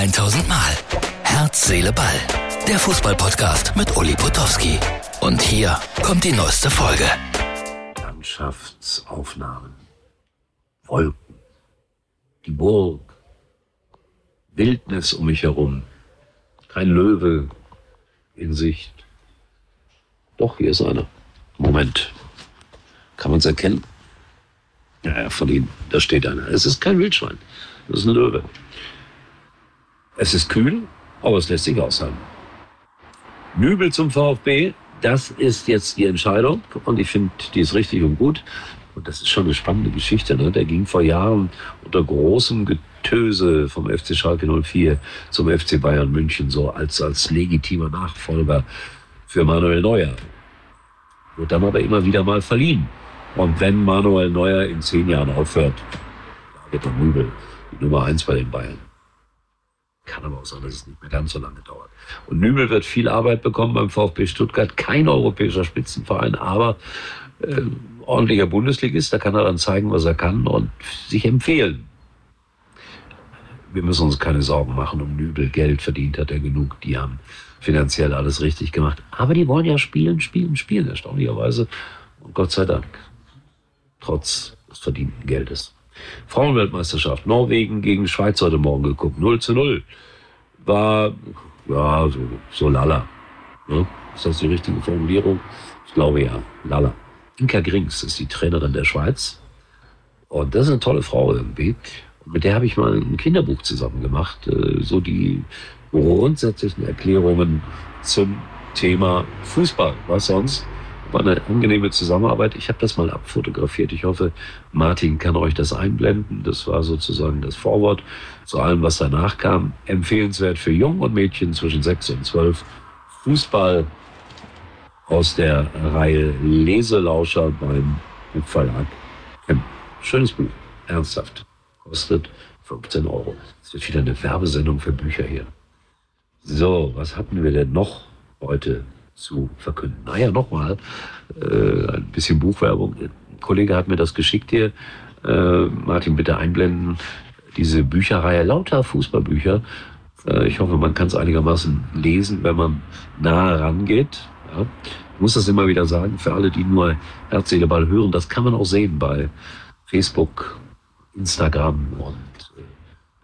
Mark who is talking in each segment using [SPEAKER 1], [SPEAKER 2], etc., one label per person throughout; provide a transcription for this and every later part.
[SPEAKER 1] 1000 Mal. Herz, Seele, Ball. Der Fußballpodcast mit Uli Potowski. Und hier kommt die neueste Folge.
[SPEAKER 2] Landschaftsaufnahmen. Wolken. Die Burg. Wildnis um mich herum. Kein Löwe in Sicht. Doch, hier ist einer. Moment. Kann man es erkennen? Ja, ja, von Ihnen. Da steht einer. Es ist kein Wildschwein. Das ist ein Löwe. Es ist kühl, aber es lässt sich aushalten. Nübel zum VfB, das ist jetzt die Entscheidung. Und ich finde, die ist richtig und gut. Und das ist schon eine spannende Geschichte. Ne? Der ging vor Jahren unter großem Getöse vom FC Schalke 04 zum FC Bayern München, so als, als legitimer Nachfolger für Manuel Neuer. Wird dann aber immer wieder mal verliehen. Und wenn Manuel Neuer in zehn Jahren aufhört, wird der Nübel die Nummer eins bei den Bayern. Kann aber auch sein, dass es nicht mehr ganz so lange dauert. Und Nübel wird viel Arbeit bekommen beim VfB Stuttgart. Kein europäischer Spitzenverein, aber äh, ordentlicher Bundesligist. Da kann er dann zeigen, was er kann und sich empfehlen. Wir müssen uns keine Sorgen machen um Nübel. Geld verdient hat er genug. Die haben finanziell alles richtig gemacht. Aber die wollen ja spielen, spielen, spielen, erstaunlicherweise. Und Gott sei Dank. Trotz des verdienten Geldes. Frauenweltmeisterschaft. Norwegen gegen Schweiz heute Morgen geguckt. 0 zu 0. War, ja, so, so lala. Ne? Ist das die richtige Formulierung? Ich glaube ja. Lala. Inka Grings ist die Trainerin der Schweiz. Und das ist eine tolle Frau irgendwie. Und mit der habe ich mal ein Kinderbuch zusammen gemacht. Äh, so die grundsätzlichen Erklärungen zum Thema Fußball. Was sonst? War eine angenehme Zusammenarbeit. Ich habe das mal abfotografiert. Ich hoffe, Martin kann euch das einblenden. Das war sozusagen das Vorwort zu allem, was danach kam. Empfehlenswert für Jungen und Mädchen zwischen 6 und 12. Fußball aus der Reihe Leselauscher beim Verlag. Schönes Buch. Ernsthaft. Kostet 15 Euro. Es wird wieder eine Werbesendung für Bücher hier. So, was hatten wir denn noch heute zu verkünden? Naja, nochmal äh, ein bisschen Buchwerbung. Ein Kollege hat mir das geschickt hier. Äh, Martin, bitte einblenden. Diese Bücherreihe, lauter Fußballbücher. Äh, ich hoffe, man kann es einigermaßen lesen, wenn man nahe rangeht. Ja. Ich muss das immer wieder sagen, für alle, die nur Herz, Seele, Ball hören, das kann man auch sehen bei Facebook, Instagram und äh,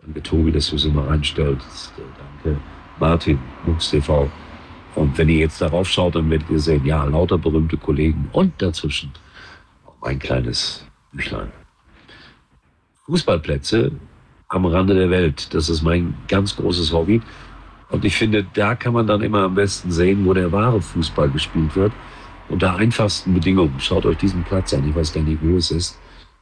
[SPEAKER 2] danke Tobi, dass du es immer reinstellst. Danke Martin, Mux TV. Und wenn ihr jetzt darauf schaut, dann werdet ihr sehen, ja, lauter berühmte Kollegen und dazwischen ein kleines Büchlein. Fußballplätze am Rande der Welt, das ist mein ganz großes Hobby. Und ich finde, da kann man dann immer am besten sehen, wo der wahre Fußball gespielt wird. Unter einfachsten Bedingungen. Schaut euch diesen Platz an. Ich weiß gar nicht, wo es ist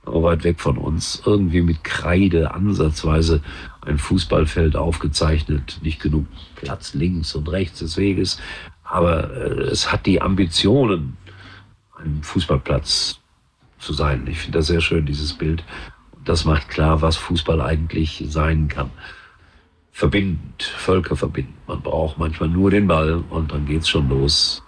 [SPEAKER 2] weit weg von uns, irgendwie mit Kreide ansatzweise ein Fußballfeld aufgezeichnet, nicht genug Platz links und rechts des Weges, aber äh, es hat die Ambitionen, ein Fußballplatz zu sein. Ich finde das sehr schön, dieses Bild. Das macht klar, was Fußball eigentlich sein kann. Verbindend, Völker verbindend. Man braucht manchmal nur den Ball und dann geht's schon los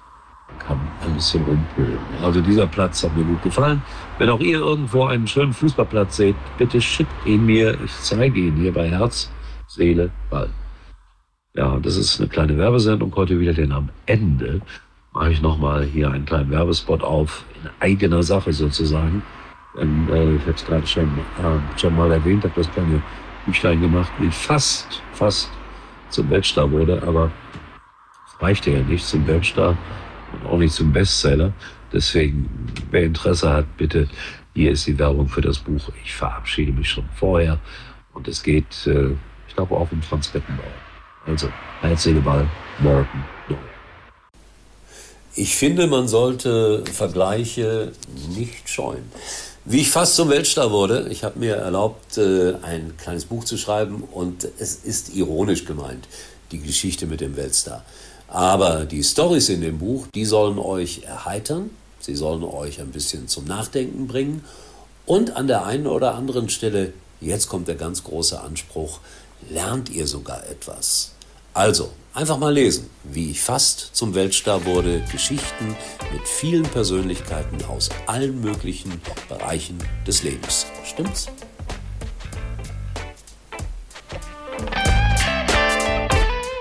[SPEAKER 2] kann ein bisschen rumpölen. Also dieser Platz hat mir gut gefallen. Wenn auch ihr irgendwo einen schönen Fußballplatz seht, bitte schickt ihn mir. Ich zeige ihn hier bei Herz, Seele, Ball. Ja, das ist eine kleine Werbesendung heute wieder, denn am Ende mache ich nochmal hier einen kleinen Werbespot auf, in eigener Sache sozusagen. Denn, äh, ich habe es gerade schon, äh, schon mal erwähnt, habe das kleine Büchlein gemacht, wie fast, fast zum Weltstar wurde, aber es reichte ja nicht zum Weltstar und auch nicht zum Bestseller. Deswegen, wer Interesse hat, bitte, hier ist die Werbung für das Buch. Ich verabschiede mich schon vorher und es geht, äh, ich glaube, auch um Franz Beckenbauer. Also, Herzliche Ball, Morten, Ich finde, man sollte Vergleiche nicht scheuen. Wie ich fast zum Weltstar wurde, ich habe mir erlaubt, äh, ein kleines Buch zu schreiben und es ist ironisch gemeint, die Geschichte mit dem Weltstar. Aber die Stories in dem Buch, die sollen euch erheitern, sie sollen euch ein bisschen zum Nachdenken bringen und an der einen oder anderen Stelle, jetzt kommt der ganz große Anspruch, lernt ihr sogar etwas. Also, einfach mal lesen, wie ich fast zum Weltstar wurde, Geschichten mit vielen Persönlichkeiten aus allen möglichen Bereichen des Lebens. Stimmt's?